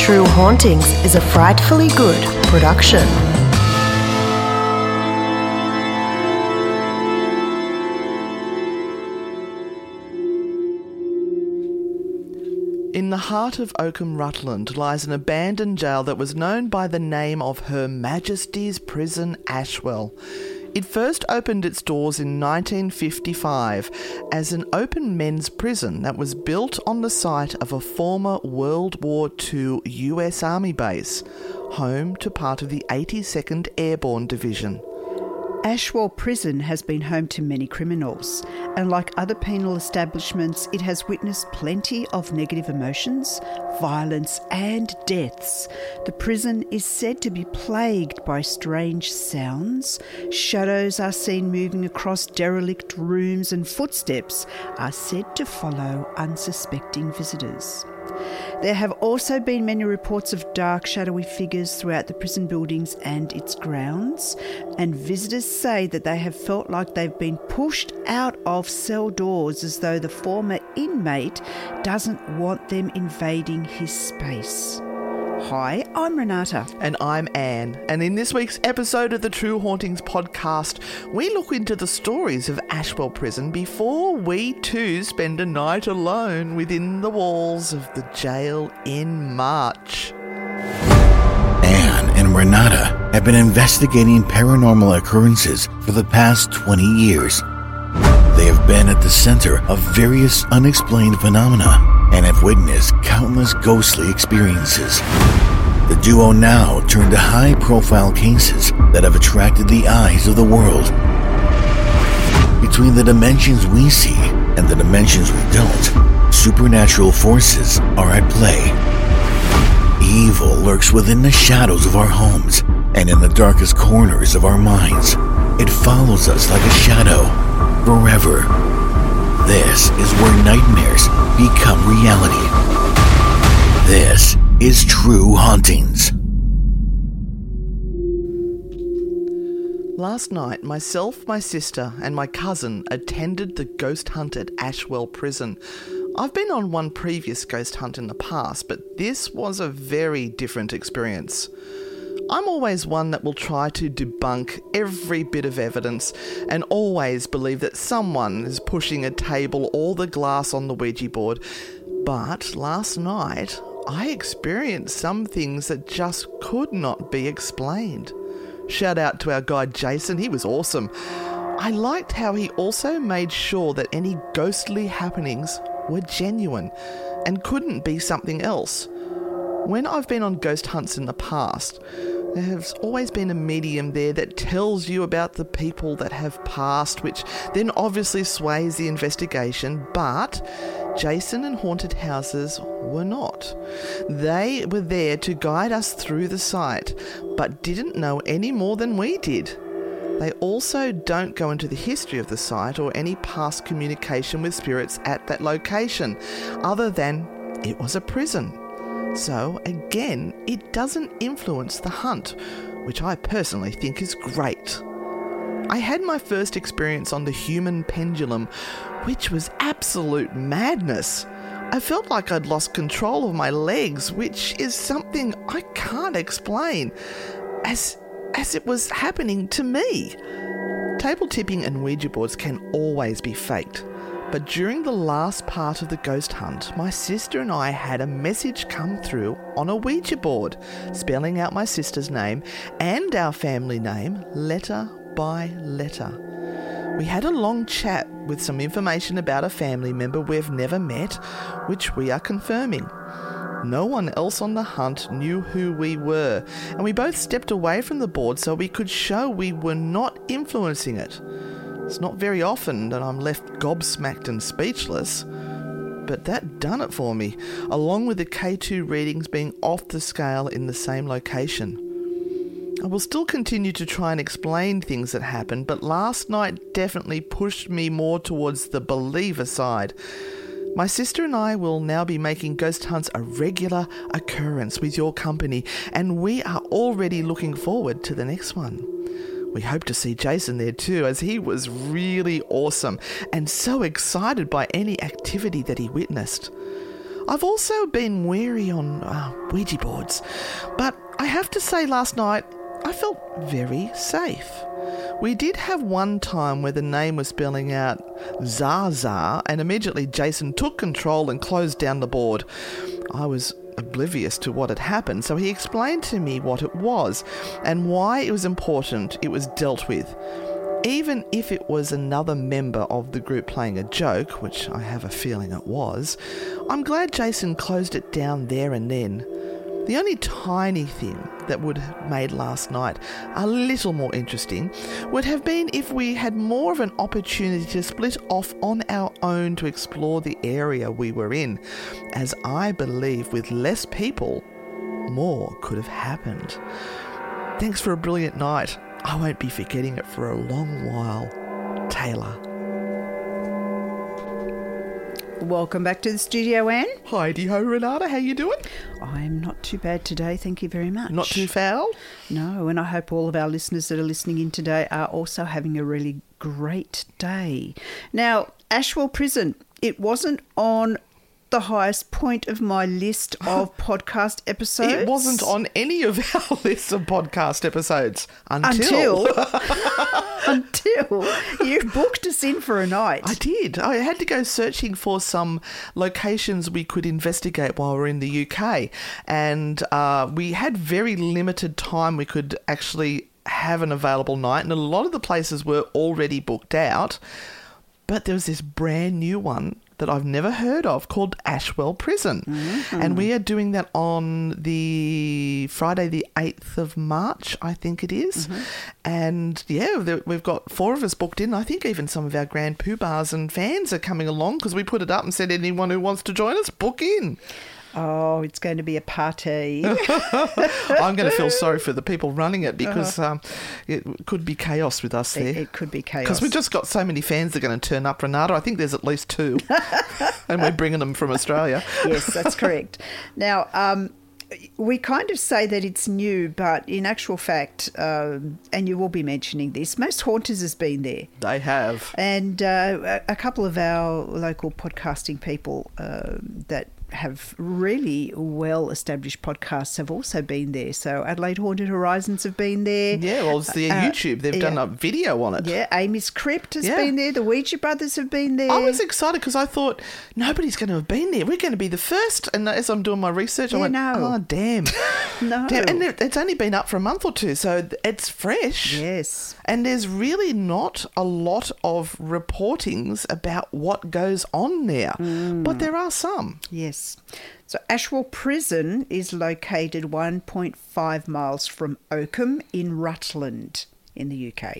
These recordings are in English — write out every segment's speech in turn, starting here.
True Hauntings is a frightfully good production. In the heart of Oakham Rutland lies an abandoned jail that was known by the name of Her Majesty's Prison Ashwell. It first opened its doors in 1955 as an open men's prison that was built on the site of a former World War II US Army base, home to part of the 82nd Airborne Division. Ashwell Prison has been home to many criminals, and like other penal establishments, it has witnessed plenty of negative emotions, violence, and deaths. The prison is said to be plagued by strange sounds. Shadows are seen moving across derelict rooms, and footsteps are said to follow unsuspecting visitors. There have also been many reports of dark, shadowy figures throughout the prison buildings and its grounds, and visitors say that they have felt like they've been pushed out of cell doors as though the former inmate doesn't want them invading his space. Hi, I'm Renata. And I'm Anne. And in this week's episode of the True Hauntings podcast, we look into the stories of Ashwell Prison before we too spend a night alone within the walls of the jail in March. Anne and Renata have been investigating paranormal occurrences for the past 20 years. They have been at the center of various unexplained phenomena and have witnessed countless ghostly experiences. The duo now turn to high profile cases that have attracted the eyes of the world. Between the dimensions we see and the dimensions we don't, supernatural forces are at play. Evil lurks within the shadows of our homes and in the darkest corners of our minds. It follows us like a shadow forever. This is where nightmares become reality. This is True Hauntings. Last night, myself, my sister, and my cousin attended the ghost hunt at Ashwell Prison. I've been on one previous ghost hunt in the past, but this was a very different experience. I'm always one that will try to debunk every bit of evidence and always believe that someone is pushing a table or the glass on the Ouija board. But last night, I experienced some things that just could not be explained. Shout out to our guide Jason, he was awesome. I liked how he also made sure that any ghostly happenings were genuine and couldn't be something else. When I've been on ghost hunts in the past, there has always been a medium there that tells you about the people that have passed, which then obviously sways the investigation, but Jason and Haunted Houses were not. They were there to guide us through the site, but didn't know any more than we did. They also don't go into the history of the site or any past communication with spirits at that location, other than it was a prison. So, again, it doesn't influence the hunt, which I personally think is great. I had my first experience on the human pendulum, which was absolute madness. I felt like I'd lost control of my legs, which is something I can't explain, as as it was happening to me. Table tipping and Ouija boards can always be faked. But during the last part of the ghost hunt, my sister and I had a message come through on a Ouija board, spelling out my sister's name and our family name letter by letter. We had a long chat with some information about a family member we've never met, which we are confirming. No one else on the hunt knew who we were, and we both stepped away from the board so we could show we were not influencing it. It's not very often that I'm left gobsmacked and speechless, but that done it for me, along with the K2 readings being off the scale in the same location. I will still continue to try and explain things that happened, but last night definitely pushed me more towards the believer side. My sister and I will now be making ghost hunts a regular occurrence with your company, and we are already looking forward to the next one. We hope to see Jason there too, as he was really awesome and so excited by any activity that he witnessed. I've also been wary on uh, Ouija boards, but I have to say last night I felt very safe. We did have one time where the name was spelling out Zaza, and immediately Jason took control and closed down the board. I was oblivious to what had happened, so he explained to me what it was and why it was important it was dealt with. Even if it was another member of the group playing a joke, which I have a feeling it was, I'm glad Jason closed it down there and then. The only tiny thing that would have made last night a little more interesting would have been if we had more of an opportunity to split off on our own to explore the area we were in, as I believe with less people, more could have happened. Thanks for a brilliant night. I won't be forgetting it for a long while. Taylor. Welcome back to the studio, Anne. Heidi ho, Renata. How you doing? I'm not too bad today, thank you very much. Not too foul? No, and I hope all of our listeners that are listening in today are also having a really great day. Now, Ashwell Prison, it wasn't on the highest point of my list of podcast episodes. It wasn't on any of our list of podcast episodes until. until until you booked us in for a night. I did. I had to go searching for some locations we could investigate while we we're in the UK, and uh, we had very limited time we could actually have an available night, and a lot of the places were already booked out. But there was this brand new one that I've never heard of called Ashwell Prison. Mm-hmm. And we are doing that on the Friday, the 8th of March, I think it is. Mm-hmm. And yeah, we've got four of us booked in. I think even some of our grand poobahs and fans are coming along because we put it up and said anyone who wants to join us, book in. Oh, it's going to be a party. I'm going to feel sorry for the people running it because um, it could be chaos with us Uh-huh. it, there. it could be chaos. Because we've just got so many fans that are going to turn up, Renata. I think there's at least two. and we're bringing them from Australia. yes, that's correct. Now, um, we kind of say that it's new, but in actual fact, um, and you will be mentioning this, Most Haunted has been there. They have. And uh, a couple of our local podcasting people um that have really well established podcasts have also been there. So Adelaide Haunted Horizons have been there. Yeah, well, it's the Uh, YouTube. They've done yeah. a video on it. Yeah, Amy's Crypt has Yeah. been there. The Ouija Brothers have been there. I was excited because I thought nobody's going to have been there. We're going to be the first. And as I'm doing my research, I Yeah, went, no. oh, damn. No. Damn. And it's only been up for a month or two, so it's fresh. Yes. And there's really not a lot of reportings about what goes on there, Mm. but there are some. Yes. So Ashwell Prison is located 1.5 miles from Oakham in Rutland in the UK.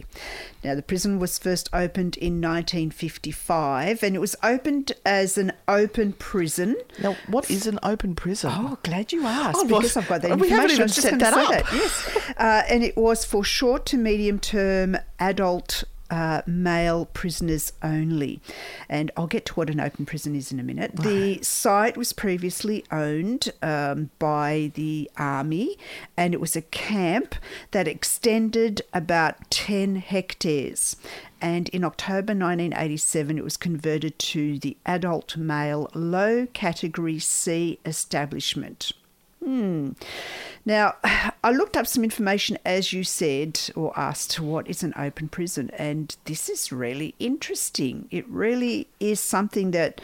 Now, the prison was first opened in 1955 and it was opened as an open prison. Now, what is an open prison? Oh, glad you asked Oh, well, because I've got that information. we haven't even I was just set that say up. Yes, uh, and it was for short to medium term adult uh, male prisoners only. And I'll get to what an open prison is in a minute. The site was previously owned um, by the army, and it was a camp that extended about 10 hectares. And in October 1987, it was converted to the adult male low category C establishment. Hmm. Now, I looked up some information as you said, or asked, what is an open prison? And this is really interesting. It really is something that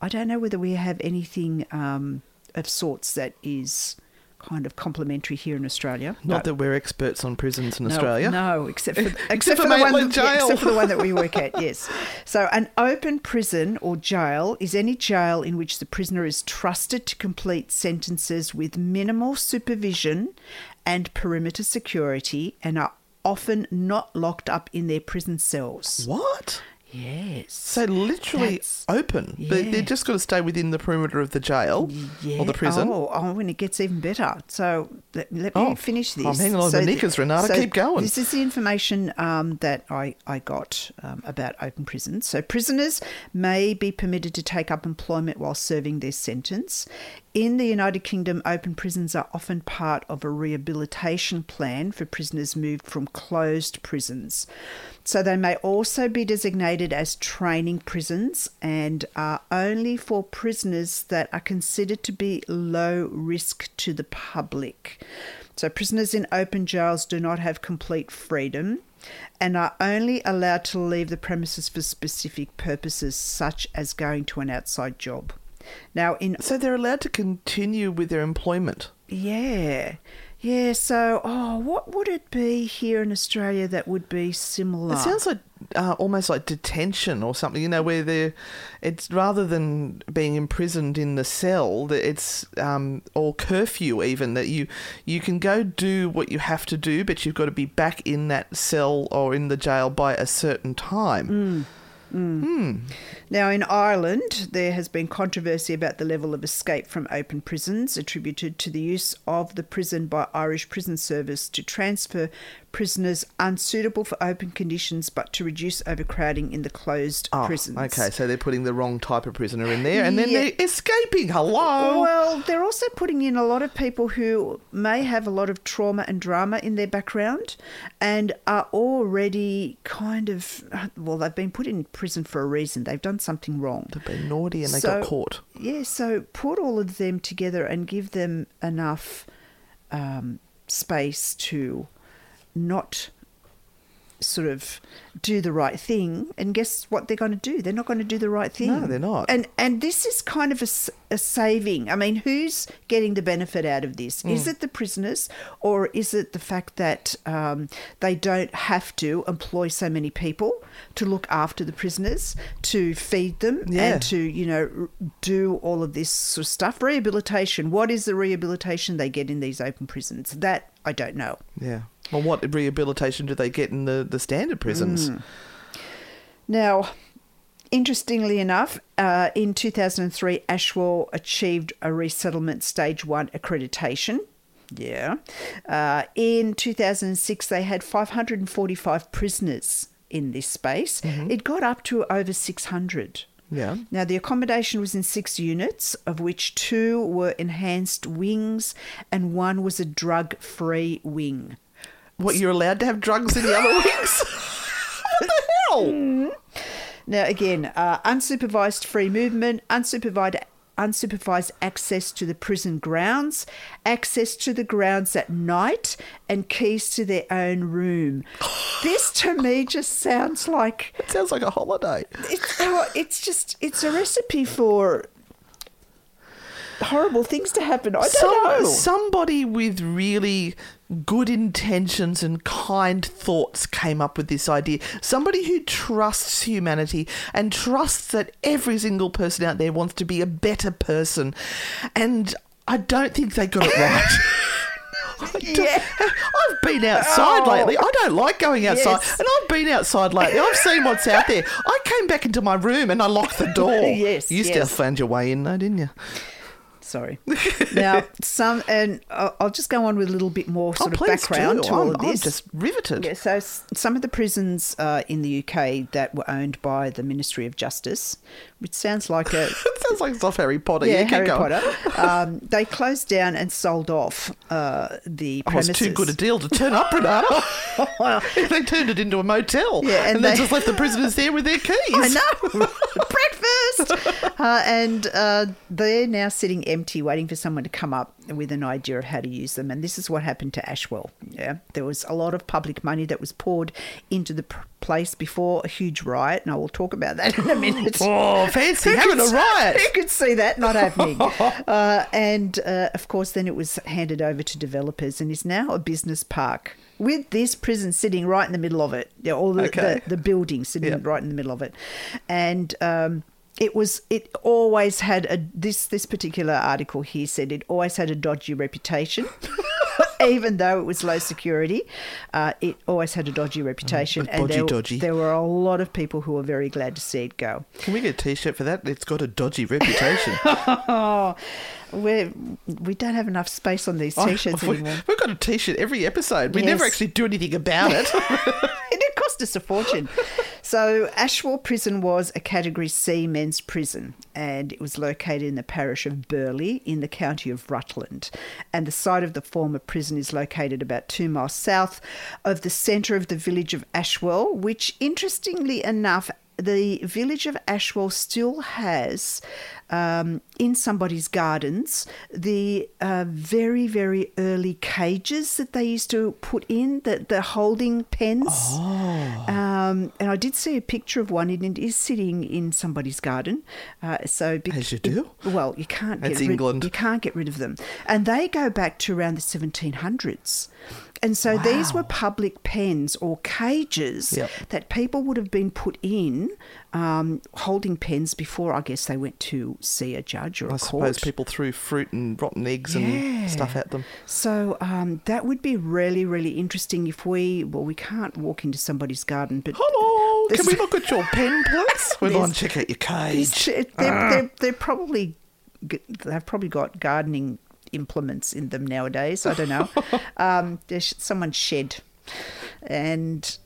I don't know whether we have anything um, of sorts that is kind of complementary here in Australia. Not that we're experts on prisons in No, Australia. No, except for except, Except for, for the one that, yeah, except for the one that we work at. Yes. So an open prison or jail is any jail in which the prisoner is trusted to complete sentences with minimal supervision and perimeter security and are often not locked up in their prison cells. What? Yes. So literally That's- open. But yeah. they're just got to stay within the perimeter of the jail Yeah. or the prison. Oh, oh, when it gets even better. So let, let Oh, me finish this. I'm hanging on to so the the- knickers, Renata. Keep going. This is the information um, that I, I got um, about open prisons. So prisoners may be permitted to take up employment while serving their sentence. In the United Kingdom, open prisons are often part of a rehabilitation plan for prisoners moved from closed prisons. So they may also be designated as training prisons and are only for prisoners that are considered to be low risk to the public. So prisoners in open jails do not have complete freedom and are only allowed to leave the premises for specific purposes such as going to an outside job. Now in So they're allowed to continue with their employment. yeah. Yeah, so oh, what would it be here in Australia that would be similar? It sounds like uh, almost like detention or something, you know, where they're, it's rather than being imprisoned in the cell, that it's, um, or curfew even, that you, you can go do what you have to do, but you've got to be back in that cell or in the jail by a certain time. Hmm. Now, in Ireland, there has been controversy about the level of escape from open prisons, attributed to the use of the prison by Irish Prison Service to transfer prisoners unsuitable for open conditions but to reduce overcrowding in the closed Oh, prisons. okay, so they're putting the wrong type of prisoner in there, and then Yeah. they're escaping. Hello. Well, they're also putting in a lot of people who may have a lot of trauma and drama in their background and are already kind of, well, they've been put in prison for a reason. They've done something wrong. They've been naughty and they So- got caught. Yeah, so put all of them together and give them enough um, space to not sort of do the right thing and guess what they're going to do they're not going to do the right thing No, they're not. and and this is kind of a, a saving i mean who's getting the benefit out of this is Mm. it the prisoners or is it the fact that um, they don't have to employ so many people to look after the prisoners to feed them Yeah. and to you know do all of this sort of stuff rehabilitation what is the rehabilitation they get in these open prisons that i don't know Yeah. Well, what rehabilitation do they get in the, the standard prisons? Mm. Now, interestingly enough, uh, in 2003, Ashwell achieved a resettlement stage one accreditation. Yeah. Uh, in 2006, they had 545 prisoners in this space. It got up to over 600. Yeah. Now, the accommodation was in six units, of which two were enhanced wings and one was a drug free wing. What, you're allowed to have drugs in the other wings? what the hell? Now, again, uh, unsupervised free movement, unsupervised unsupervised access to the prison grounds, access to the grounds at night, and keys to their own room. this to me just sounds like It sounds like a holiday. it's it's just it's a recipe for horrible things to happen. I don't Some, know. somebody with really good intentions and kind thoughts came up with this idea. Somebody who trusts humanity and trusts that every single person out there wants to be a better person. And I don't think they got it right. yeah. I've been outside Oh. lately. I don't like going outside. Yes. And I've been outside lately. I've seen what's out there. I came back into my room and I locked the door. Yes, You still found your way in though, didn't you? Sorry. now, some, and I'll just go on with a little bit more sort oh, of background do. to all I'm, of I'm this. just riveted. Yeah, so some of the prisons uh, in the UK that were owned by the Ministry of Justice, which sounds like a It sounds like it's off Harry Potter. yeah, Harry. Potter, um, they closed down and sold off uh, the Oh, premises. it's too good a deal to turn up, Renata. they turned it into a motel. Yeah, and and, they, they- just left the prisoners there with their keys. I know. Uh, and uh, they're now sitting empty, waiting for someone to come up with an idea of how to use them. And this is what happened to Ashwell. Yeah, There was a lot of public money that was poured into the pr- place before a huge riot. And I will talk about that in a minute. Oh, fancy having could a riot. Who could see that not happening? uh, and uh, of course, then it was handed over to developers and is now a business park with this prison sitting right in the middle of it. Yeah, all the, Okay. the, the building sitting Yep. right in the middle of it. And um, it was it always had a this this particular article here said it always had a dodgy reputation. Even though it was low security, uh, it always had a dodgy reputation, a and bodgy there, dodgy. there were a lot of people who were very glad to see it go. Can we get a T-shirt for that? It's got a dodgy reputation. Oh, we we don't have enough space on these t-shirts we, anymore. We've got a T-shirt every episode. We Yes. never actually do anything about it. cost us a fortune. so Ashwell Prison was a Category C men's prison, and it was located in the parish of Burley in the county of Rutland. And the site of the former prison is located about two miles south of the centre of the village of Ashwell, which, interestingly enough, the village of Ashwell still has um, in somebody's gardens the uh, very, very early cages that they used to put in, the, the holding pens. Um, and I did see a picture of one, and it is sitting in somebody's garden. Uh, so bec- As you do. well, you can't That's get rid, England. You can't get rid of them, and they go back to around the 1700s. And so these were public pens or cages Yep. that people would have been put in, um, holding pens before I guess they went to see a judge or a I court. I suppose people threw fruit and rotten eggs Yeah. and stuff at them. So um, that would be really, really interesting if we, well, we can't walk into somebody's garden, but Hello, can we look at your pen, please? We'd like There's- to check out your cage. they're, they're, they're probably they've probably got gardening implements in them nowadays. I don't know. um, there's someone's shed, and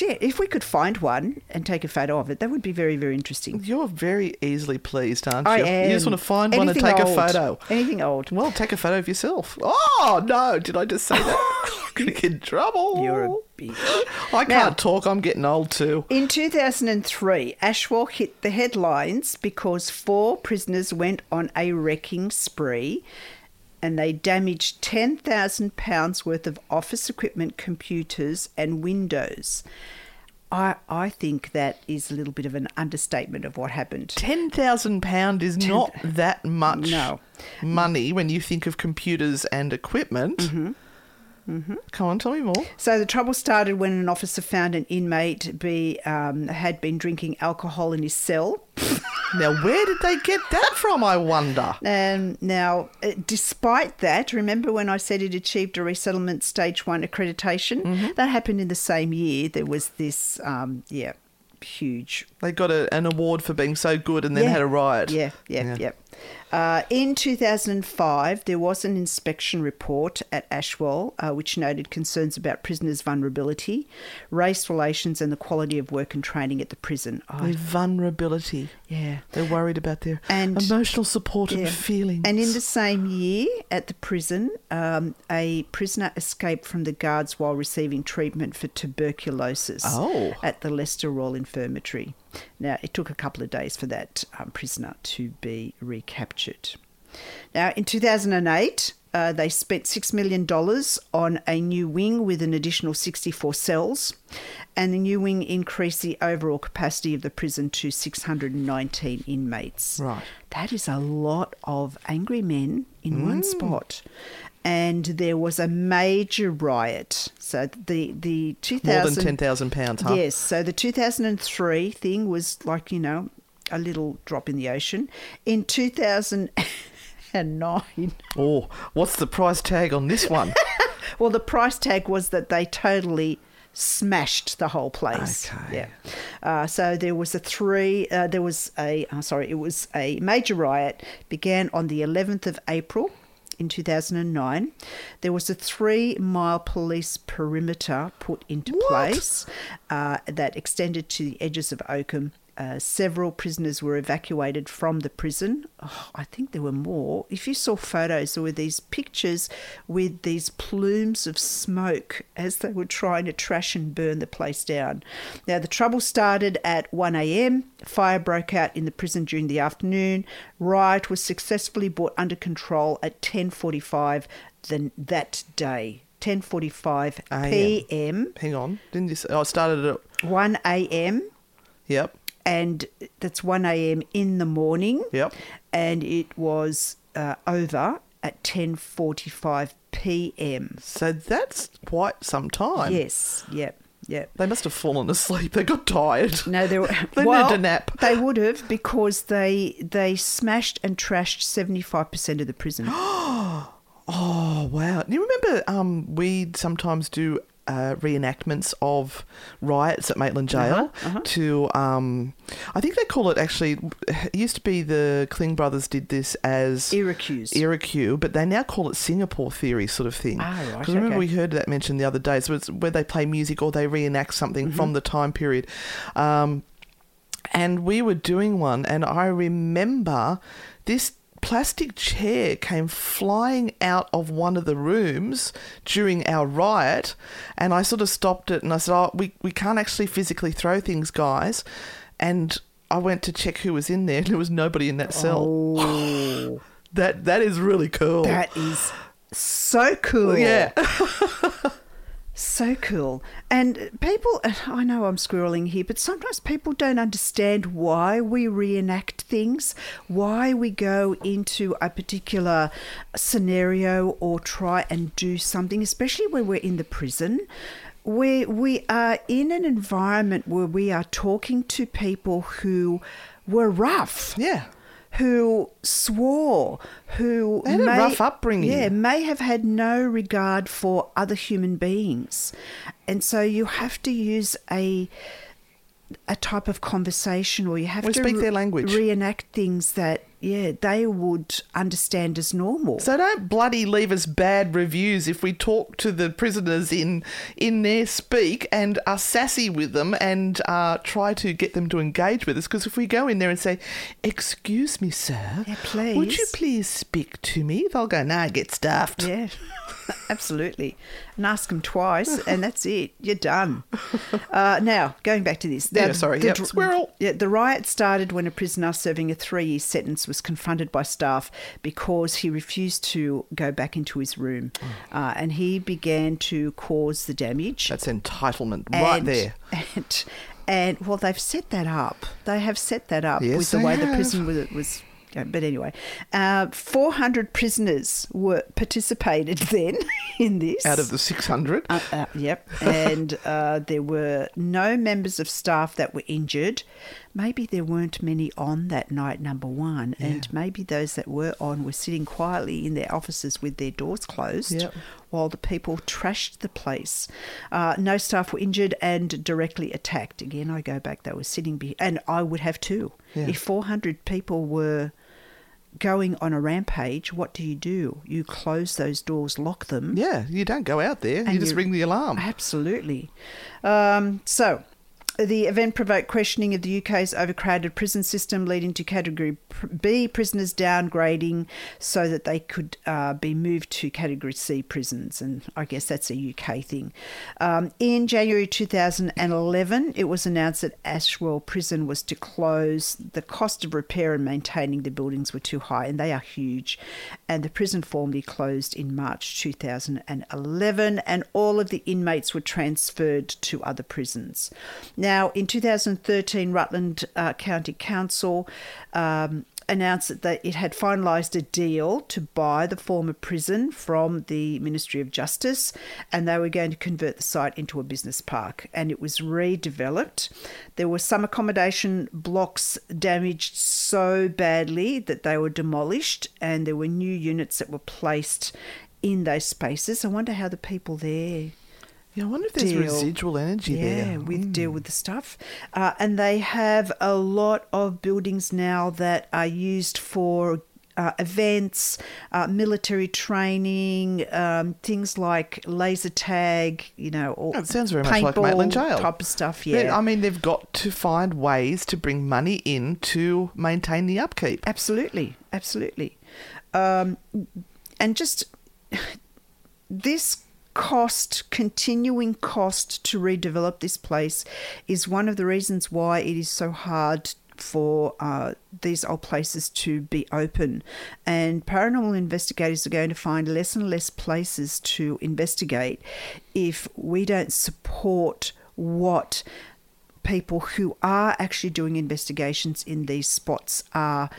yeah, if we could find one and take a photo of it, that would be very very interesting. You're very easily pleased, aren't you? I am. You just want to find one and take old. a photo. Anything old. Well, take a photo of yourself. Oh no! Did I just say that? I'm gonna get in trouble. You're a bitch. I can't talk. I'm getting old too. In 2003, Ashwell hit the headlines because four prisoners went on a wrecking spree and they damaged £10,000 worth of office equipment, computers, and windows. I, I think that is a little bit of an understatement of what happened. Ten thousand pound is not that much No. money when you think of computers and equipment. Mm-hmm. Come on, tell me more. So the trouble started when an officer found an inmate be um, had been drinking alcohol in his cell. Now, where did they get that from? I wonder. Um, now, uh, despite that, remember when I said it achieved a resettlement stage one accreditation? Mm-hmm. That happened in the same year. There was this, um, yeah, huge. They got a, an award for being so good and then Yeah. had a riot. Yeah, yeah, Yeah. yeah. Uh, in 2005, there was an inspection report at Ashwell uh, which noted concerns about prisoners' vulnerability, race relations, and the quality of work and training at the prison. The I, vulnerability. yeah. They're worried about their And- emotional support and Yeah. feelings. And in the same year at the prison, um, a prisoner escaped from the guards while receiving treatment for tuberculosis Oh. at the Leicester Royal Infirmary. Now, it took a couple of days for that um, prisoner to be recaptured. Now, in 2008, uh, they spent $6 million on a new wing with an additional 64 cells, and the new wing increased the overall capacity of the prison to 619 inmates. Right. That is a lot of angry men in one spot. And there was a major riot. So the the 2000 More than ten thousand pounds, huh? Yes. So the 2003 thing was like, you know, a little drop in the ocean. In 2009, Oh, what's the price tag on this one? well, the price tag was that they totally smashed the whole place. Okay. Yeah. Uh, so there was a three. Uh, there was a. Uh, sorry, it was a major riot. Began on the 11th of April. In 2009, there was a three mile police perimeter put into place uh, that extended to the edges of Oakham uh, several prisoners were evacuated from the prison. Oh, I think there were more. If you saw photos, there were these pictures with these plumes of smoke as they were trying to trash and burn the place down. Now, the trouble started at 1 a.m. Fire broke out in the prison during the afternoon. Riot was successfully brought under control at 10:45 that day. 10:45 AM. p.m. Hang on. Didn't you say? Oh, it started at. 1 a.m. Yep. And that's 1 a.m. in the morning. Yep. And it was uh, over at 10:45 p.m. So that's quite some time. Yes, yep, yep. They must have fallen asleep. They got tired. No, they were. They well, needed a nap. They would have because they they smashed and trashed 75 percent of the prison. Oh wow! Do you remember um, we'd sometimes do uh, reenactments of riots at Maitland Jail Uh-huh, to um, I think they call it actually. It used to be the Kling brothers did this as Iracuse. Iracuse, but they now call it Singapore theory sort of thing. Ah, right, Because remember okay. we heard that mentioned the other day. So it's where they play music or they reenact something Mm-hmm. from the time period. Um, and we were doing one, and I remember this plastic chair came flying out of one of the rooms during our riot, and I sort of stopped it and I said, "Oh, we we can't actually physically throw things, guys," and. I went to check who was in there, and there was nobody in that cell. Oh, That that is really cool. that is so cool. yeah. So cool. And people, I know I'm squirreling here, but sometimes people don't understand why we reenact things, why we go into a particular scenario or try and do something, especially when we're in the prison. We, we are in an environment where we are talking to people who were rough Yeah. Who swore, who They had a rough upbringing. Yeah, may have had no regard for other human beings, and so you have to use a a type of conversation, or you have to speak their language. reenact things that yeah they would understand as normal. So don't bloody leave us bad reviews if we talk to the prisoners in in their speak and are sassy with them and uh, try to get them to engage with us. Because if we go in there and say, "Excuse me, sir, Yeah, would you please." please speak to me?" They'll go, "Nah, get stuffed." Yeah, absolutely. And ask them twice, and that's it. You're done. Uh, now, going back to this. Yeah, sorry, the yep, squirrel. Yeah, the riot started when a prisoner serving a three year sentence was confronted by staff because he refused to go back into his room. Oh. Uh, and he began to cause the damage. That's entitlement right there. And, and well, they've set that up. They have set that up Yes, with the way the prison was. was but anyway, uh, 400 prisoners were participated then in this. Out of the six hundred, Uh, uh, yep. And uh, there were no members of staff that were injured. Maybe there weren't many on that night, number one. And maybe those that were on were sitting quietly in their offices with their doors closed Yep. while the people trashed the place. Uh, no staff were injured and directly attacked. Again, I go back, they were sitting be- and I would have too. Yeah. If 400 people were going on a rampage, what do you do? You close those doors, lock them. yeah, you don't go out there. You just you- ring the alarm. Absolutely. Um, so, the event provoked questioning of the UK's overcrowded prison system, leading to Category B prisoners downgrading so that they could uh, be moved to Category C prisons. And I guess that's a UK thing. Um, in January 2011, it was announced that Ashwell Prison was to close. The cost of repair and maintaining the buildings were too high, and they are huge. And the prison formally closed in March 2011, and all of the inmates were transferred to other prisons. Now, in 2013, Rutland uh, County Council um, announced that it had finalised a deal to buy the former prison from the Ministry of Justice, and they were going to convert the site into a business park. And it was redeveloped. There were some accommodation blocks damaged so badly that they were demolished, and there were new units that were placed in those spaces. I wonder how the people there Yeah, I wonder if there's deal- residual energy yeah, there. Mm. with deal with the stuff. Uh, and they have a lot of buildings now that are used for uh, events, uh, military training, um, things like laser tag. You know, or It sounds very much like Maitland Jail. type of stuff. Yeah, I mean, they've got to find ways to bring money in to maintain the upkeep. Absolutely, absolutely. Um, and just this cost, continuing cost to redevelop this place is one of the reasons why it is so hard for uh, these old places to be open. And paranormal investigators are going to find less and less places to investigate if we don't support what people who are actually doing investigations in these spots are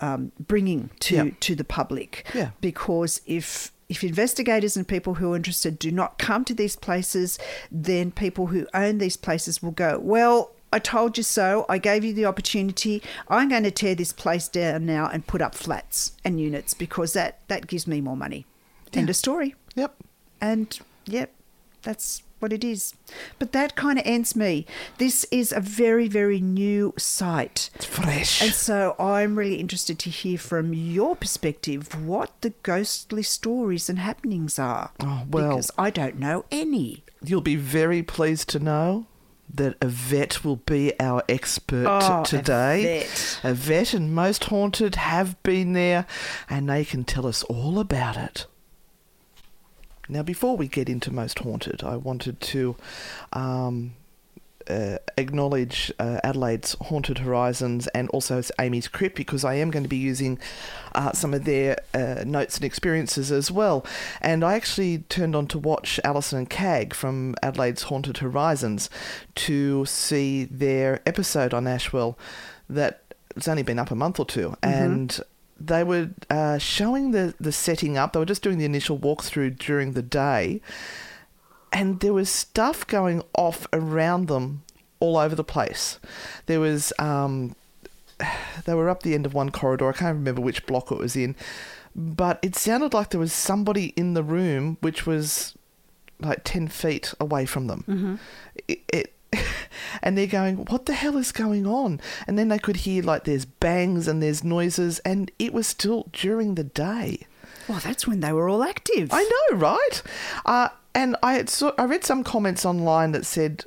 um, bringing to Yeah. to the public. Yeah. Because if if investigators and people who are interested do not come to these places, then people who own these places will go, well. I told you so. I gave you the opportunity. I'm going to tear this place down now and put up flats and units because that, that gives me more money. End of story. Yep. And yep, that's what it is. But that kind of ends me. This is a very, very new site. It's fresh. And so I'm really interested to hear from your perspective what the ghostly stories and happenings are. Oh, well- Because I don't know any. You'll be very pleased to know that Yvette will be our expert Oh, today. Yvette. Yvette and Most Haunted have been there and they can tell us all about it. Now, before we get into Most Haunted, I wanted to um, uh, acknowledge uh, Adelaide's Haunted Horizons and also Amy's Crypt because I am going to be using uh, some of their uh, notes and experiences as well. And I actually turned on to watch Alison and Cag from Adelaide's Haunted Horizons to see their episode on Ashwell that it's only been up a month or 2 and they were uh, showing the, the setting up. They were just doing the initial walkthrough during the day, and there was stuff going off around them all over the place. There was, um, they were up the end of one corridor. I can't remember which block it was in, but it sounded like there was somebody in the room which was like 10 feet away from them. It, it, and they're going, What the hell is going on? And then they could hear like there's bangs and there's noises, and it was still during the day. Well, that's when they were all active. I know, right? Uh, and I had saw, I read some comments online that said,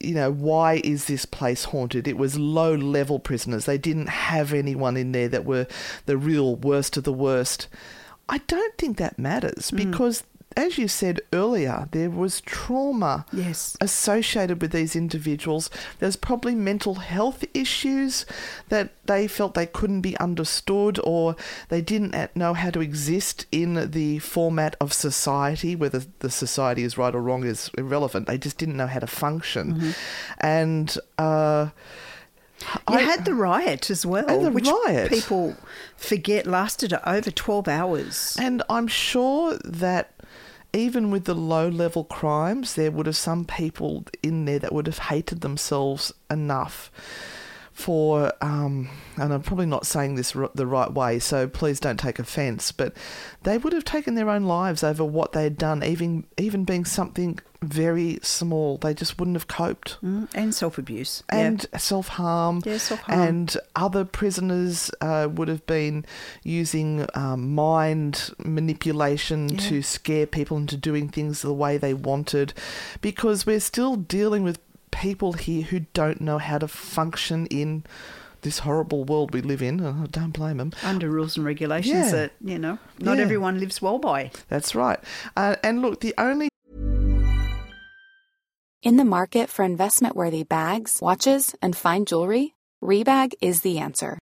you know, why is this place haunted? It was low level prisoners. They didn't have anyone in there that were the real worst of the worst. I don't think that matters because, as you said earlier, there was trauma Yes. associated with these individuals. There's probably mental health issues that they felt they couldn't be understood or they didn't know how to exist in the format of society, whether the society is right or wrong is irrelevant. They just didn't know how to function. And, uh, You I- had the riot as well, And the which riot. people forget lasted over 12 hours. And I'm sure that even with the low level crimes, there would have some people in there that would have hated themselves enough for, um, and I'm probably not saying this r- the right way, so please don't take offence, but they would have taken their own lives over what they had done, even even being something very small. They just wouldn't have coped Mm, and self abuse. and self harm. Yeah, self-harm. And other prisoners uh, would have been using um, mind manipulation Yeah. to scare people into doing things the way they wanted, because we're still dealing with people here who don't know how to function in this horrible world we live in. and I don't blame them. under rules and regulations Yeah. that, you know, not Yeah. everyone lives well by. That's right. Uh, and look, the only In the market for investment worthy bags, watches, and fine jewelry, Rebag is the answer.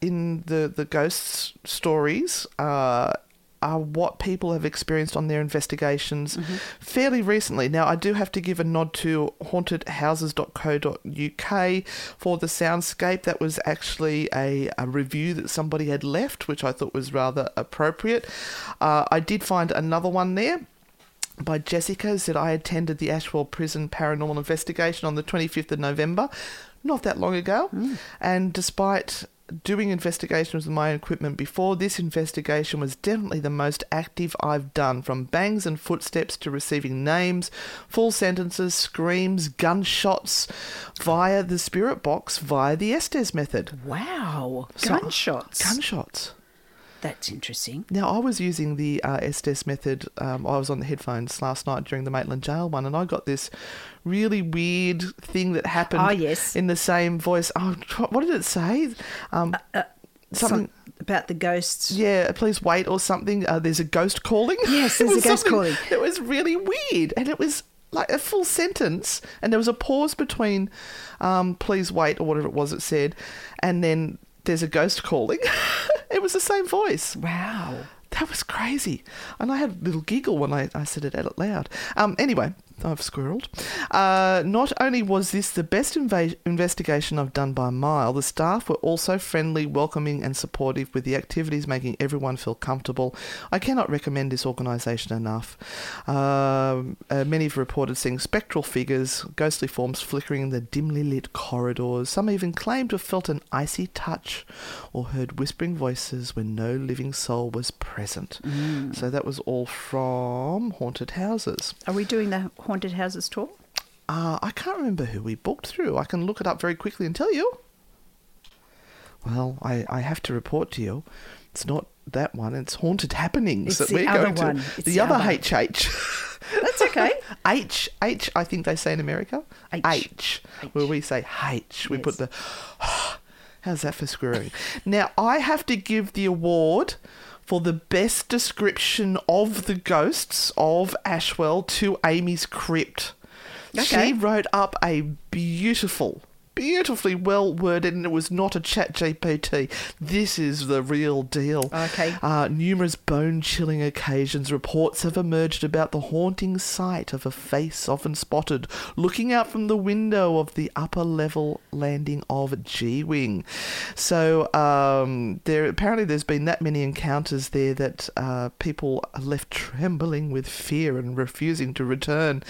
in the the ghost stories uh, are what people have experienced on their investigations fairly recently. Now, I do have to give a nod to hauntedhouses.co.uk for the soundscape. That was actually a, a review that somebody had left, which I thought was rather appropriate. Uh, I did find another one there by Jessica said I attended the Ashwell Prison paranormal investigation on the 25th of November, not that long ago. And despite doing investigations with my equipment before, this investigation was definitely the most active I've done, from bangs and footsteps to receiving names, full sentences, screams, gunshots via the spirit box via the Estes method. Wow. So- Gunshots. That's interesting. Now, I was using the uh, Estes method. Um, I was on the headphones last night during the Maitland Gaol one, and I got this really weird thing that happened. Oh, yes. In the same voice. Oh, what did it say? Um, something. Some- about the ghosts. yeah, please wait or something. Uh, there's a ghost calling. Yes, there's a ghost calling. It was really weird, and it was like a full sentence, and there was a pause between um, "please wait" or whatever it was it said, and then there's a ghost calling. it was the same voice. Wow. That was crazy. And I had a little giggle when I, I said it out loud. Um, anyway, I've squirreled. Uh, not only was this the best inva- investigation I've done by a mile, the staff were also friendly, welcoming, and supportive with the activities making everyone feel comfortable. I cannot recommend this organisation enough. Um uh, many have reported seeing spectral figures, ghostly forms flickering in the dimly lit corridors. Some even claimed to have felt an icy touch or heard whispering voices when no living soul was present. So that was all from Haunted Houses. Are we doing the haunted houses tour? Uh, I can't remember who we booked through. I can look it up very quickly and tell you. Well, I, I have to report to you. It's not that one. It's Haunted Happenings It's that the we're other going to. one. It's the, the other. HH. That's okay. H H I think they say in America. H. H, where we say H. We put the How's that for screwing? now I have to give the award for the best description of the ghosts of Ashwell to Amy's crypt. Okay. She wrote up a beautiful Beautifully well worded, and it was not a ChatGPT. This is the real deal. Okay. Uh, numerous bone chilling occasions, reports have emerged about the haunting sight of a face often spotted looking out from the window of the upper level landing of G Wing. So, um, there apparently there's been that many encounters there that uh, people are left trembling with fear and refusing to return.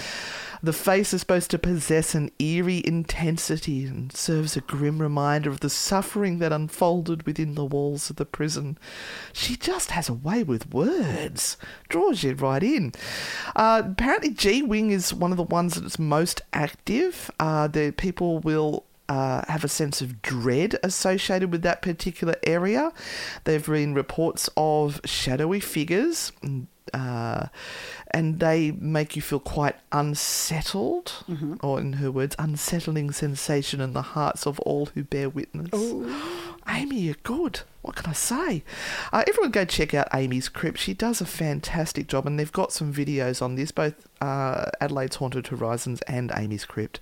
The face is supposed to possess an eerie intensity serves a grim reminder of the suffering that unfolded within the walls of the prison. She just has a way with words, draws you right in. Uh, apparently, G Wing is one of the ones that's most active. Uh, the people will uh, have a sense of dread associated with that particular area. There have been reports of shadowy figures, uh, and they make you feel quite unsettled, or in her words, unsettling sensation in the hearts of all who bear witness. Amy, you're good. What can I say? Uh, everyone go check out Amy's Crypt. She does a fantastic job, and they've got some videos on this, both uh, Adelaide's Haunted Horizons and Amy's Crypt.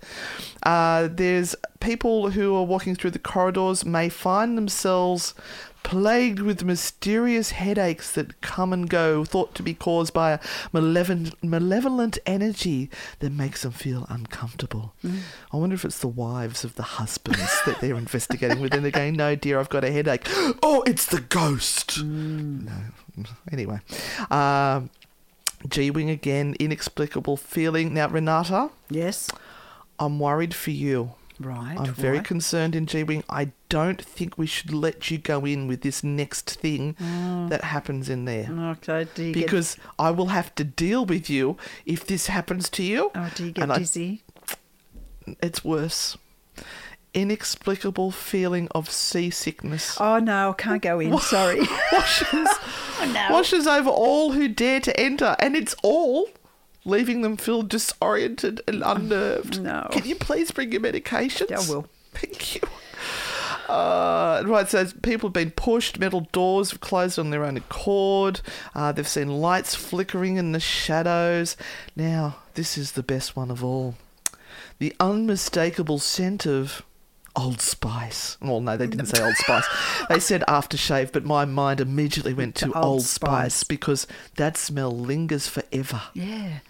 Uh, there's people who are walking through the corridors may find themselves plagued with mysterious headaches that come and go, thought to be caused by a malevolent, malevolent energy that makes them feel uncomfortable. I wonder if it's the wives of the husbands that they're investigating with, and they're going, "No, dear, I've got a headache." Oh, it's the ghost. No. Anyway, um, G wing again, inexplicable feeling. Now, Renata, Yes. I'm worried for you. Right. I'm very why? concerned in G Wing. I don't think we should let you go in with this next thing mm. that happens in there. Okay. Do you get, Because I will have to deal with you if this happens to you. oh, do you get and I- dizzy? it's worse. Inexplicable feeling of seasickness. Oh no, I can't go in. Sorry. washes, washes oh, over all who dare to enter, and it's all leaving them feel disoriented and unnerved. No. Can you please bring your medications? Yeah, I will. Thank you. Uh, right, so people have been pushed, metal doors have closed on their own accord, uh, they've seen lights flickering in the shadows. Now, this is the best one of all the unmistakable scent of Old Spice. Well, no, they didn't say Old Spice. They said aftershave, but my mind immediately went to, Old Spice. Spice. because that smell lingers forever. Yeah,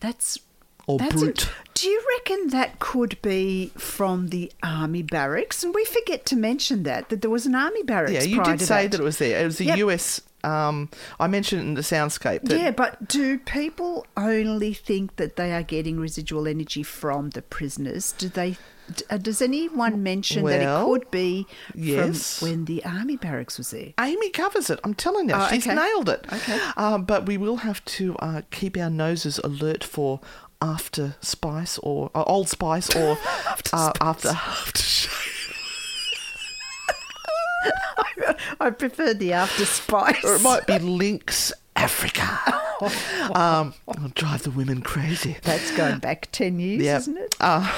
that's. Or that's Brut. do you reckon that could be from the army barracks? And we forget to mention that that there was an army barracks. Yeah, you did say that. it was there. It was the Yep. US. Um, I mentioned in the soundscape. Yeah, but do people only think that they are getting residual energy from the prisoners? Do they? uh, Does anyone mention that it could be yes. from when the army barracks was there? Amy covers it. I'm telling you, Oh, she's okay. nailed it. Okay. Um, but we will have to uh, keep our noses alert for after spice or uh, old spice or after uh, after aftershave. I prefer the after spice. or it might be Lynx Africa. um, it'll drive the women crazy. That's going back ten years, Yep. isn't it? Uh,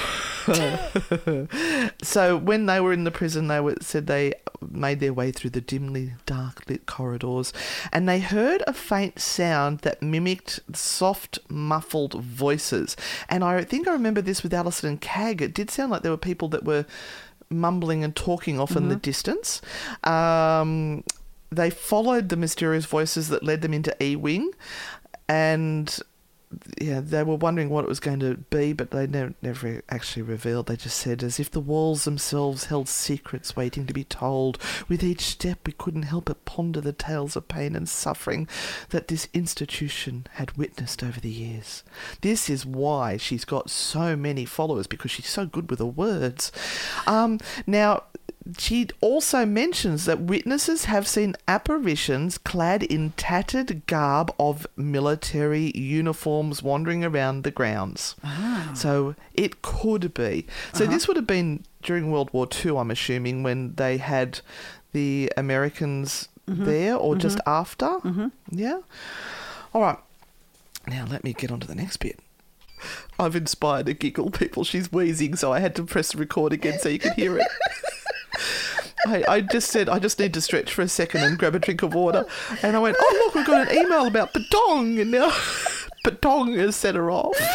so when they were in the prison, they were, said they made their way through the dimly dark lit corridors, and they heard a faint sound that mimicked soft, muffled voices. And I think I remember this with Alison and Cag. It did sound like there were people that were mumbling and talking off in the distance. Um, they followed the mysterious voices that led them into E Wing, and yeah, they were wondering what it was going to be, but they never, never actually revealed. They just said, as if the walls themselves held secrets waiting to be told. With each step, we couldn't help but ponder the tales of pain and suffering that this institution had witnessed over the years. This is why she's got so many followers because she's so good with her words. Um, now, she also mentions that witnesses have seen apparitions clad in tattered garb of military uniforms wandering around the grounds. Ah. So it could be. So uh-huh. this would have been during World War II, I'm assuming, when they had the Americans mm-hmm. there or just mm-hmm. after. Mm-hmm. Yeah. All right. Now let me get on to the next bit. I've inspired a giggle, people. She's wheezing, so I had to press record again so you could hear it. I, I just said, I just need to stretch for a second and grab a drink of water. And I went, oh, look, we've got an email about Patong. And now Patong has set her off.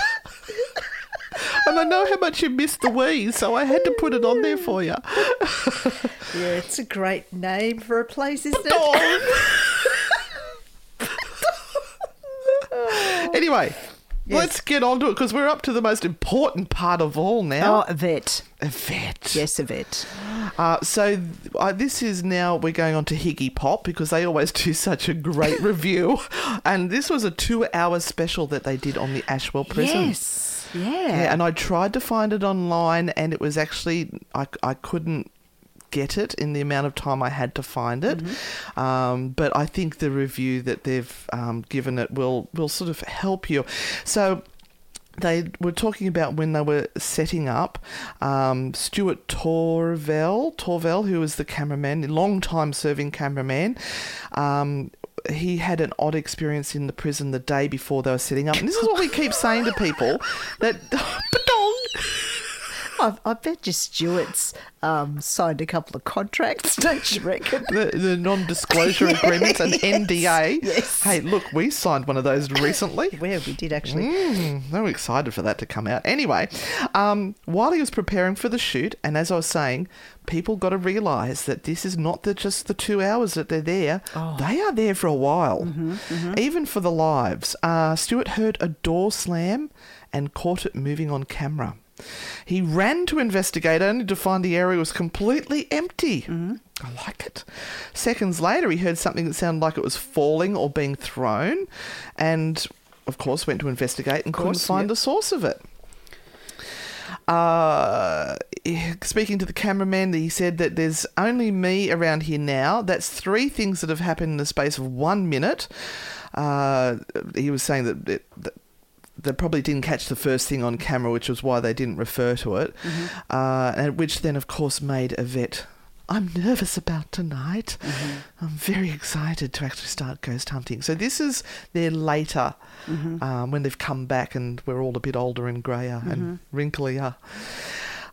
And I know how much you missed the wee, so I had to put it on there for you. Yeah, it's a great name for a place, isn't it? anyway, let's get on to it because we're up to the most important part of all now. Oh, Yvette. Yvette. Yes, Yvette. Uh, so uh, this is now we're going on to Higgy Pop because they always do such a great review, and this was a two-hour special that they did on the Ashwell Prison. Yes. Yeah. Yeah, and I tried to find it online, and it was actually I I couldn't get it in the amount of time I had to find it. Um, but I think the review that they've um, given it will will sort of help you. So. They were talking about when they were setting up. Um, Stuart Torevell, Torevell, who was the cameraman, long time serving cameraman, um, he had an odd experience in the prison the day before they were setting up. And this is what we keep saying to people that! I, I bet your Stewart's um, signed a couple of contracts, don't you reckon? the, the non-disclosure agreements and NDA. Yes. Hey, look, we signed one of those recently. Where we did actually. Mm, I'm excited for that to come out. Anyway, um, while he was preparing for the shoot, and as I was saying, people got to realise that this is not the, just the two hours that they're there. They are there for a while, even for the lives. Uh, Stewart heard a door slam and caught it moving on camera. He ran to investigate only to find the area was completely empty. I like it. Seconds later, he heard something that sounded like it was falling or being thrown, and of course, went to investigate and couldn't find yep. the source of it. Uh, speaking to the cameraman, he said that there's only me around here now. That's three things that have happened in the space of one minute. Uh, he was saying that, it, that they probably didn't catch the first thing on camera, which was why they didn't refer to it. Uh, and which then, of course, made Yvette. I'm nervous about tonight. I'm very excited to actually start ghost hunting. So this is their later, um, when they've come back and we're all a bit older and greyer and wrinklier.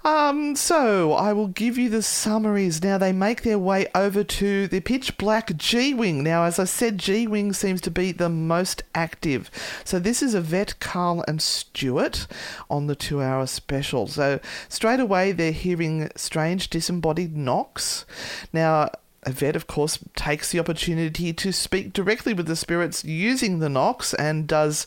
Um, so I will give you the summaries. Now they make their way over to the pitch black G Wing. Now, as I said, G Wing seems to be the most active. So this is Yvette, Carl, and Stuart on the two hour special. So straight away they're hearing strange disembodied knocks. Now, Yvette, of course, takes the opportunity to speak directly with the spirits using the knocks and does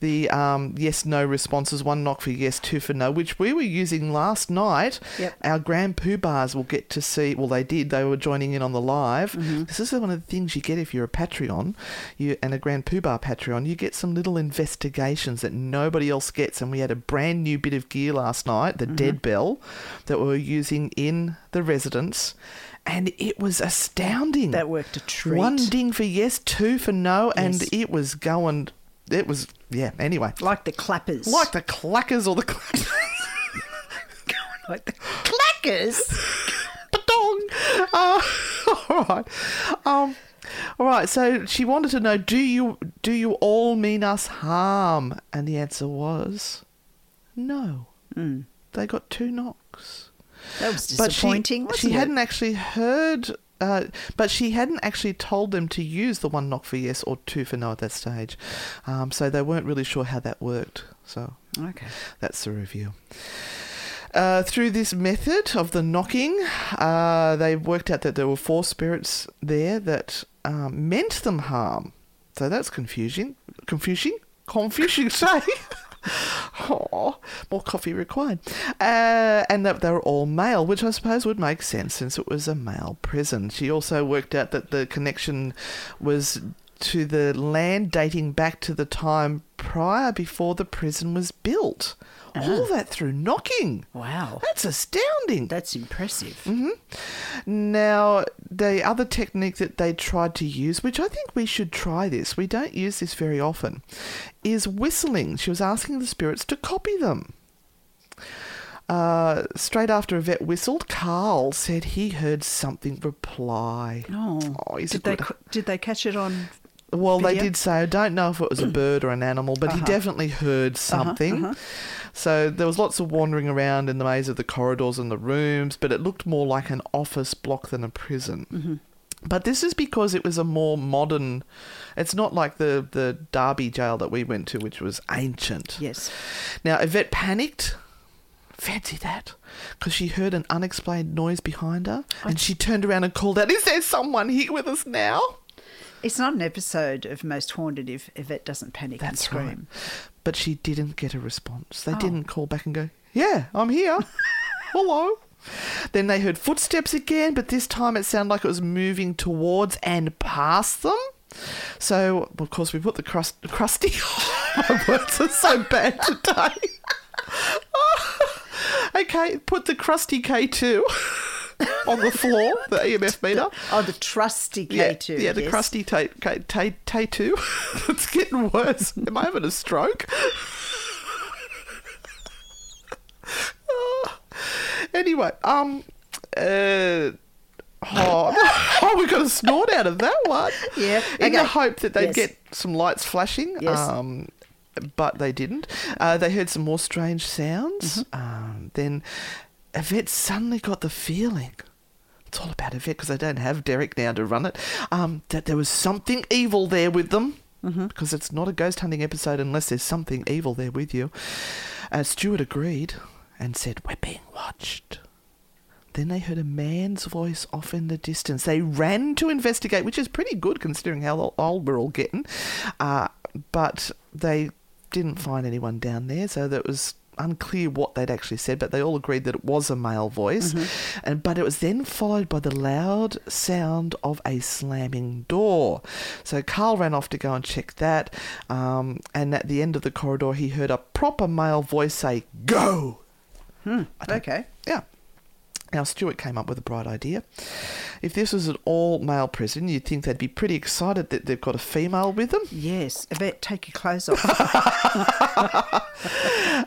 the um, yes no responses one knock for yes, two for no, which we were using last night. Yep. Our Grand Poobahs will get to see, well, they did, they were joining in on the live. This is one of the things you get if you're a Patreon you, and a Grand poo bar Patreon. You get some little investigations that nobody else gets. And we had a brand new bit of gear last night, the Dead Bell, that we were using in the residence. And it was astounding. That worked a treat. One ding for yes, two for no, and it was going. It was yeah. Anyway, Like the clappers. like the clackers or the clackers. Like the clackers. Dong. Uh, all right. Um, all right. So she wanted to know: Do you do you all mean us harm? And the answer was no. They got two knocks. That was But disappointing. she, wasn't she hadn't actually heard. Uh, but she hadn't actually told them to use the one knock for yes or two for no at that stage, um, so they weren't really sure how that worked. So Okay. that's the review. Uh, through this method of the knocking, uh, they worked out that there were four spirits there that um, meant them harm. So that's confusing. Confusing? Confusing, say. Oh, more coffee required. Uh, and that they were all male, which I suppose would make sense since it was a male prison. She also worked out that the connection was to the land dating back to the time prior before the prison was built. All that through knocking. Wow. That's astounding. That's impressive. Mm-hmm. Now, the other technique that they tried to use, which I think we should try this, we don't use this very often, is whistling. She was asking the spirits to copy them. Uh, straight after Yvette whistled, Carl said he heard something reply. Oh, Oh, did they good- did they catch it on? Well, they did say, I don't know if it was a bird or an animal, but he Uh-huh. definitely heard something. So there was lots of wandering around in the maze of the corridors and the rooms, but it looked more like an office block than a prison. Mm-hmm. But this is because it was a more modern. It's not like the the Derby jail that we went to, which was ancient. Yes. Now Yvette panicked. Fancy that, because she heard an unexplained noise behind her, and she turned around and called out, "Is there someone here with us now?" It's not an episode of Most Haunted if Yvette doesn't panic and That's scream. right. But she didn't get a response. They Oh. didn't call back and go, Yeah, I'm here. Hello. Then they heard footsteps again, but this time it sounded like it was moving towards and past them. So, of course, we put the crust, crusty. My words are so bad today. okay, put the crusty K2 on the floor, the EMF meter. Oh, the trusty Yeah, K2. yeah, the yes. crusty K two. it's getting worse. Am I having a stroke? anyway, um, uh, oh, oh, we got a snort out of that one. Yeah, In the hope that they'd Yes. get some lights flashing. Yes. Um, but they didn't. Uh, they heard some more strange sounds. Um, then Yvette suddenly got the feeling. It's all about Yvette because they don't have Derek now to run it. Um, that there was something evil there with them. Because it's not a ghost hunting episode unless there's something evil there with you. Uh, Stuart agreed and said, We're being watched. Then they heard a man's voice off in the distance. They ran to investigate, which is pretty good considering how old we're all getting. Uh, but they didn't find anyone down there, so that was unclear what they'd actually said. But they all agreed that it was a male voice. And but it was then followed by the loud sound of a slamming door. So Carl ran off to go and check that. Um, and at the end of the corridor, he heard a proper male voice say, "Go." Hmm. Okay. Yeah. Now, Stuart came up with a bright idea. If this was an all male prison, you'd think they'd be pretty excited that they've got a female with them. Yes. Yvette, take your clothes off.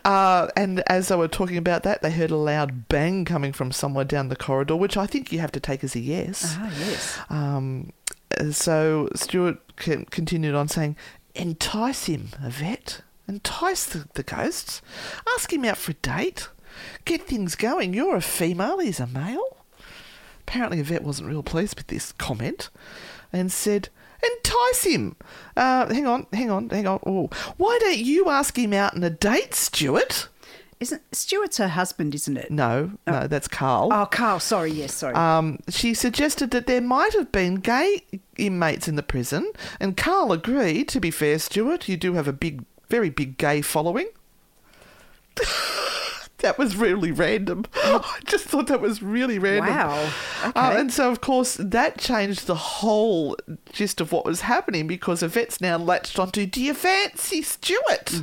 Uh, and as they were talking about that, they heard a loud bang coming from somewhere down the corridor, which I think you have to take as a yes. ah, yes. Um, so Stuart continued on saying, Entice him, Yvette. Entice the, the ghosts. Ask him out for a date. Get things going. You're a female, he's a male. Apparently, Yvette wasn't real pleased with this comment and said, Entice him. Uh, hang on, hang on, hang on. Oh, why don't you ask him out on a date, Stuart? Isn't Stuart's her husband, isn't it? No, no, that's Carl. Oh, Carl. Sorry. Yes. Sorry. Um, she suggested that there might have been gay inmates in the prison, and Carl agreed. To be fair, Stuart, you do have a big, very big gay following. that was really random. I just thought that was really random. Wow. Uh, and so, of course, that changed the whole gist of what was happening because Yvette's now latched onto, Do you fancy Stuart?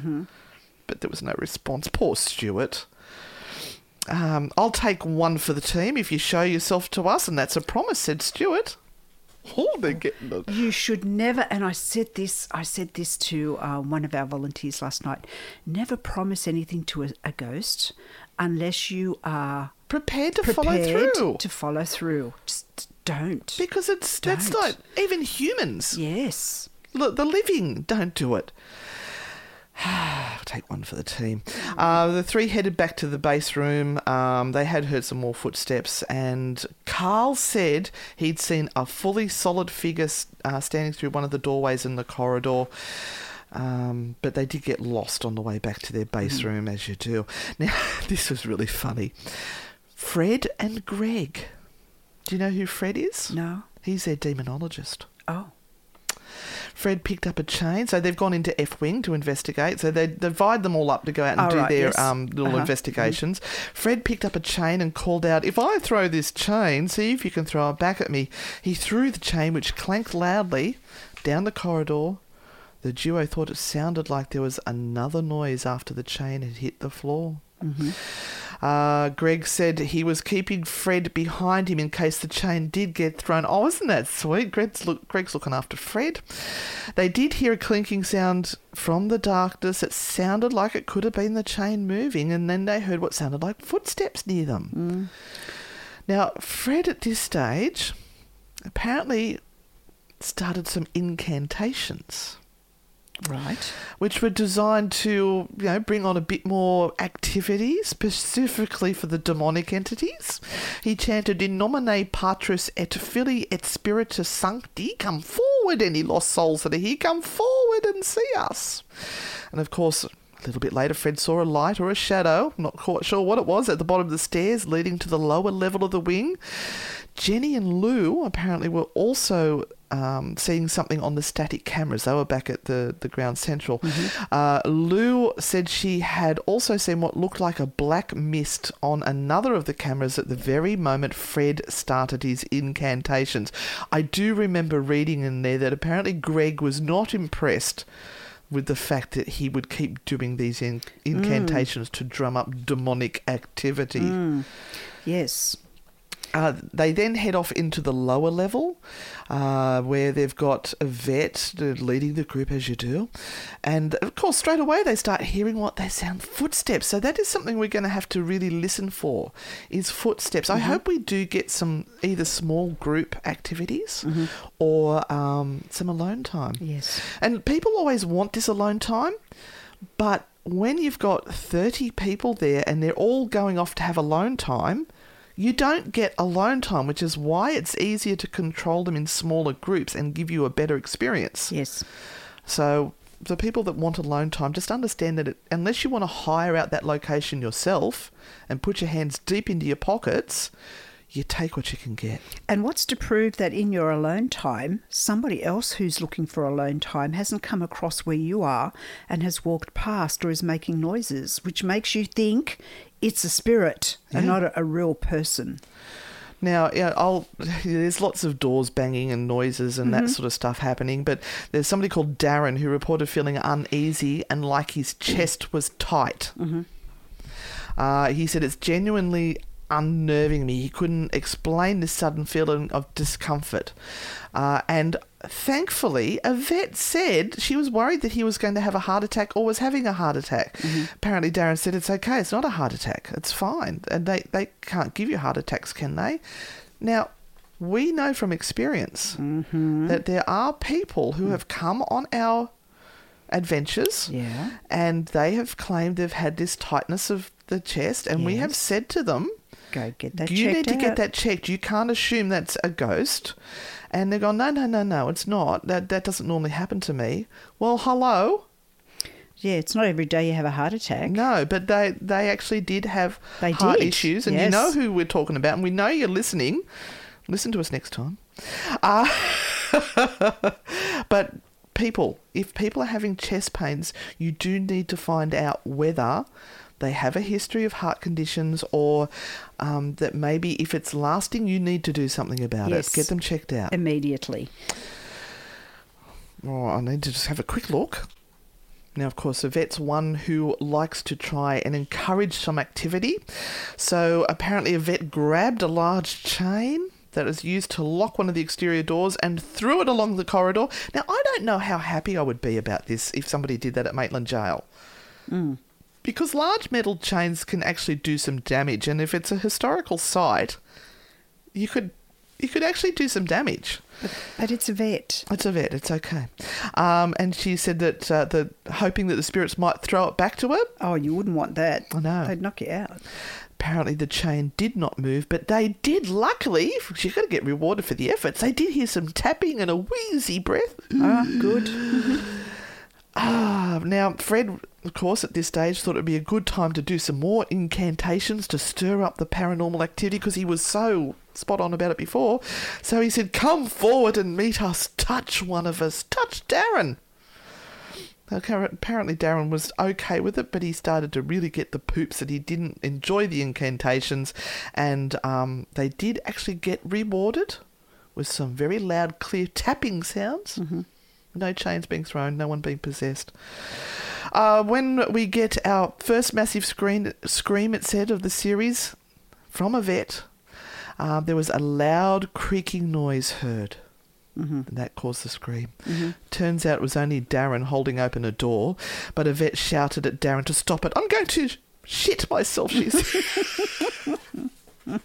But there was no response. Poor Stuart. Um, I'll take one for the team if you show yourself to us, and that's a promise, said Stuart. Oh, they're getting it. You should never, and I said this. I said this to uh, one of our volunteers last night. Never promise anything to a, a ghost unless you are Prepared to prepared follow through. To follow through, just don't. because it's that's Don't. like even humans, yes. Look, the living don't do it. I'll take one for the team. Uh, the three headed back to the base room. Um, they had heard some more footsteps, and Carl said he'd seen a fully solid figure uh, standing through one of the doorways in the corridor. Um, but they did get lost on the way back to their base room, as you do. Now, this was really funny. Fred and Greg. Do you know who Fred is? No. He's their demonologist. Oh. Fred picked up a chain, so they've gone into F Wing to investigate. So they divide them all up to go out and Oh, do right, their yes. um, little Uh-huh. investigations. Fred picked up a chain and called out, If I throw this chain, see if you can throw it back at me. He threw the chain, which clanked loudly down the corridor. The duo thought it sounded like there was another noise after the chain had hit the floor. Uh, Greg said he was keeping Fred behind him in case the chain did get thrown. Oh, isn't that sweet? Greg's, look, Greg's looking after Fred. They did hear a clinking sound from the darkness. It sounded like it could have been the chain moving, and then they heard what sounded like footsteps near them. Now, Fred at this stage apparently started some incantations Right. which were designed to, you know, bring on a bit more activity, specifically for the demonic entities. He chanted, In nomine Patris et Filii et Spiritus Sancti, come forward, any lost souls that are here, come forward and see us. And of course, a little bit later, Fred saw a light or a shadow, not quite sure what it was, at the bottom of the stairs leading to the lower level of the wing. Jenny and Lou apparently were also um, seeing something on the static cameras. They were back at the, the ground central. Uh, Lou said she had also seen what looked like a black mist on another of the cameras at the very moment Fred started his incantations. I do remember reading in there that apparently Greg was not impressed with the fact that he would keep doing these in- incantations to drum up demonic activity. Yes. Uh, they then head off into the lower level, uh, where they've got Yvette leading the group as you do, and of course straight away they start hearing what they sound footsteps. So that is something we're going to have to really listen for, is footsteps. I hope we do get some either small group activities or um, some alone time. Yes. And people always want this alone time. But when you've got 30 people there and they're all going off to have alone time, you don't get alone time, which is why it's easier to control them in smaller groups and give you a better experience. Yes. So, the people that want alone time, just understand that it, unless you want to hire out that location yourself and put your hands deep into your pockets, you take what you can get. And what's to prove that in your alone time, somebody else who's looking for alone time hasn't come across where you are and has walked past or is making noises, which makes you think it's a spirit and not a, a real person. Now, yeah, I'll, there's lots of doors banging and noises and that sort of stuff happening, but there's somebody called Darren who reported feeling uneasy and like his chest was tight. Uh, he said it's genuinely unnerving me. He couldn't explain this sudden feeling of discomfort. Uh, and thankfully, Yvette said she was worried that he was going to have a heart attack or was having a heart attack. Mm-hmm. Apparently, Darren said it's okay, it's not a heart attack, it's fine. And they, they can't give you heart attacks, can they? Now, we know from experience mm-hmm. that there are people who have come on our adventures Yeah. and they have claimed they've had this tightness of the chest, and we have said to them, Go get that you checked need to out. get that checked. You can't assume that's a ghost. And they're going, no, no, no, no, it's not. That that doesn't normally happen to me. Well, hello. Yeah, it's not every day you have a heart attack. No, but they they actually did have They heart did, issues, and you know who we're talking about, and we know you're listening. Listen to us next time. Uh, but people, if people are having chest pains, you do need to find out whether they have a history of heart conditions or um, that maybe if it's lasting, you need to do something about Yes. it. Get them checked out. Immediately. Oh, I need to just have a quick look. Now, of course, Yvette's one who likes to try and encourage some activity. So, apparently, Yvette grabbed a large chain that is used to lock one of the exterior doors and threw it along the corridor. Now, I don't know how happy I would be about this if somebody did that at Maitland Gaol. Because large metal chains can actually do some damage, and if it's a historical site, you could you could actually do some damage. But it's Yvette. It's Yvette. It's okay. Um, and she said that uh, the hoping that the spirits might throw it back to her. Oh, you wouldn't want that. I know. They'd knock you out. Apparently, the chain did not move, but they did. Luckily, she's got to get rewarded for the efforts. They did hear some tapping and a wheezy breath. Ah, good. Ah, now Fred, of course, at this stage thought it'd be a good time to do some more incantations to stir up the paranormal activity because he was so spot on about it before. So he said, "Come forward and meet us. Touch one of us. Touch Darren." Apparently, Darren was okay with it, but he started to really get the poops that he didn't enjoy the incantations, and um, they did actually get rewarded with some very loud, clear tapping sounds. No chains being thrown, no one being possessed. Uh, when we get our first massive screen, scream, it said, of the series from Yvette, uh, there was a loud creaking noise heard. And that caused the scream. Turns out it was only Darren holding open a door, but Yvette shouted at Darren to stop it. I'm going to shit myself, she said.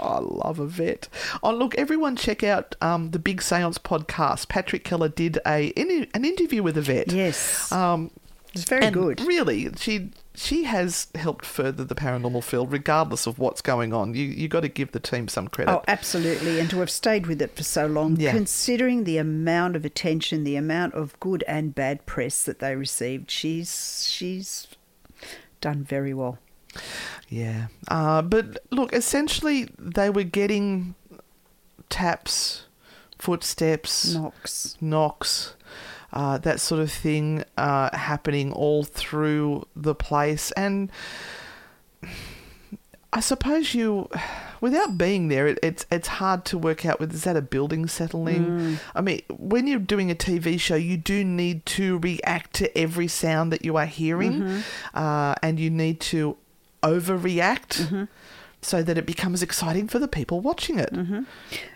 I love Yvette. Oh, look, everyone check out um, the Big Seance podcast. Patrick Keller did a in- an interview with Yvette. Yes. Um, It's very and good. Really, she she has helped further the paranormal field, regardless of what's going on. You you got to give the team some credit. Oh, absolutely. And to have stayed with it for so long, Yeah. considering the amount of attention, the amount of good and bad press that they received, she's she's done very well. Yeah. Uh, but look, essentially, they were getting taps, footsteps, knocks, knocks, uh, that sort of thing uh, happening all through the place. And I suppose you, without being there, it, it's it's hard to work out. With is that a building settling? I mean, when you're doing a TV show, you do need to react to every sound that you are hearing, uh, and you need to overreact. So that it becomes exciting for the people watching it.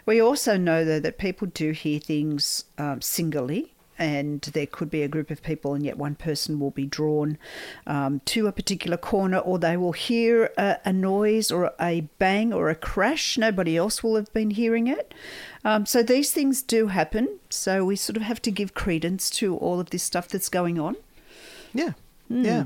We also know, though, that people do hear things um, singly, and there could be a group of people, and yet one person will be drawn um, to a particular corner, or they will hear a, a noise or a bang or a crash. Nobody else will have been hearing it. Um, so these things do happen. So we sort of have to give credence to all of this stuff that's going on. Yeah, yeah.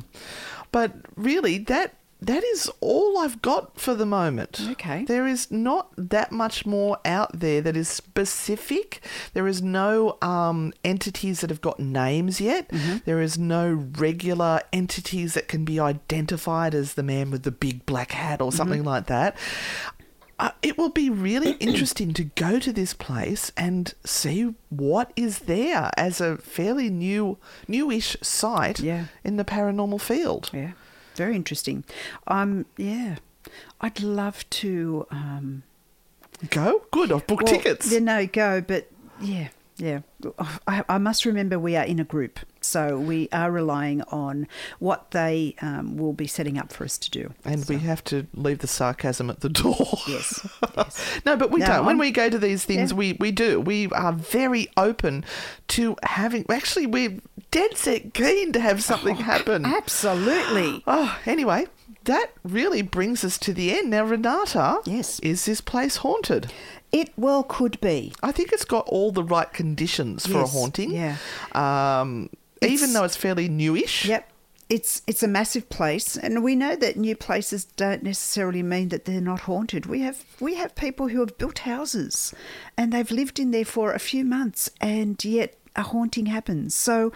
But really, that that is all I've got for the moment. Okay. There is not that much more out there that is specific. There is no um, entities that have got names yet. There is no regular entities that can be identified as the man with the big black hat or something like that. Uh, it will be really interesting to go to this place and see what is there as a fairly new, newish site Yeah. in the paranormal field. Yeah, very interesting. Um, yeah, I'd love to. Um, Go? Good. I've booked well, tickets. Yeah, no, go. But yeah, yeah. I, I must remember we are in a group, so we are relying on what they um, will be setting up for us to do. And we have to leave the sarcasm at the door. Yes. no, but we No, don't. When I'm- we go to these things, Yeah. we, we do. We are very open to having. Actually, we're dead set keen to have something happen. Absolutely. Oh, anyway, that really brings us to the end. Now, Renata. Yes. Is this place haunted? It well could be. I think it's got all the right conditions for a haunting. yeah. Um, even though it's fairly newish. Yep. It's it's a massive place, and we know that new places don't necessarily mean that they're not haunted. We have we have people who have built houses, and they've lived in there for a few months, and yet a haunting happens. So,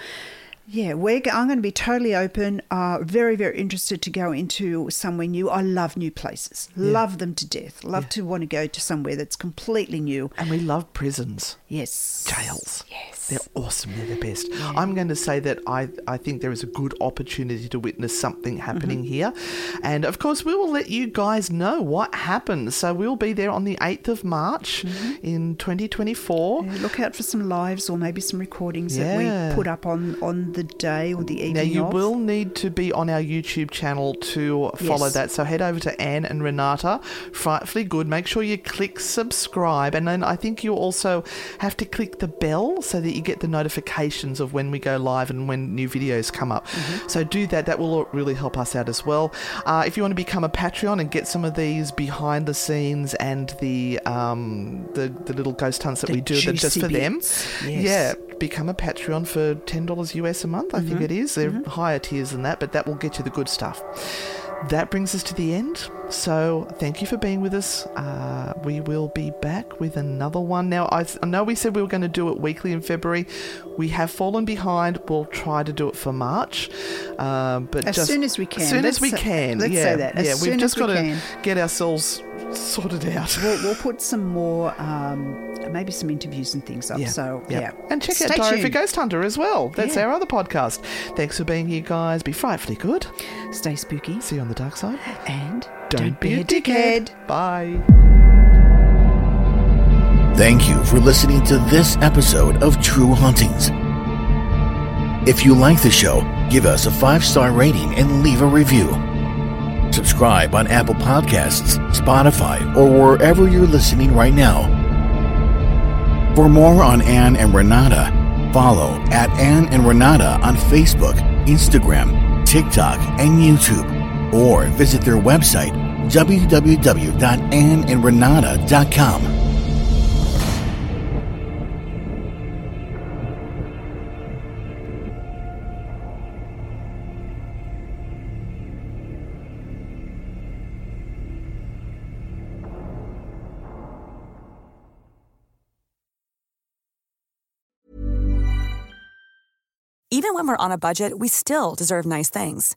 yeah, we're I'm going to be totally open. Uh, very very interested to go into somewhere new. I love new places. Love them to death. Love to want to go to somewhere that's completely new. And we love prisons. Yes. Jails. Yes. They're awesome. They're the best. I'm going to say that I, I think there is a good opportunity to witness something happening Mm-hmm. here. And of course, we will let you guys know what happens. So we'll be there on the 8th of March in 2024. Mm-hmm. Yeah, look out for some lives or maybe some recordings that we put up on, on the day or the evening. Now, you of. will need to be on our YouTube channel to follow Yes. that. So head over to Anne and Renata, Frightfully Good. Make sure you click subscribe. And then I think you also have to click the bell so that you get the notifications of when we go live and when new videos come up. Mm-hmm. So do that. That will really help us out as well. Uh, if you want to become a Patreon and get some of these behind the scenes and the um, the, the little ghost hunts that The we do that just for them. Yes. yeah, become a Patreon for ten dollars US a month. I think it is. They're higher tiers than that, but that will get you the good stuff. That brings us to the end. So thank you for being with us. Uh, we will be back with another one. Now I, I know we said we were going to do it weekly in February. We have fallen behind. We'll try to do it for March, um, but As just, soon as we can. As soon Let's as we can. let's yeah, say that. As yeah, soon we've just we got to get ourselves sorted out. We'll, we'll put some more, um, maybe some interviews and things up. So, yeah. And check out Stay Diary for. Ghost Hunter as well. That's Yeah. our other podcast. Thanks for being here, guys. Be frightfully good. Stay spooky. See you on the dark side. And Don't, be, a dickhead. Bye. Thank you for listening to this episode of True Hauntings. If you like the show, give us a five star rating and leave a review. Subscribe on Apple Podcasts, Spotify, or wherever you're listening right now. For more on Anne and Renata, follow at Anne and Renata on Facebook, Instagram, TikTok, and YouTube, or visit their website www.anneandrenata.com. Even when we're on a budget, we still deserve nice things.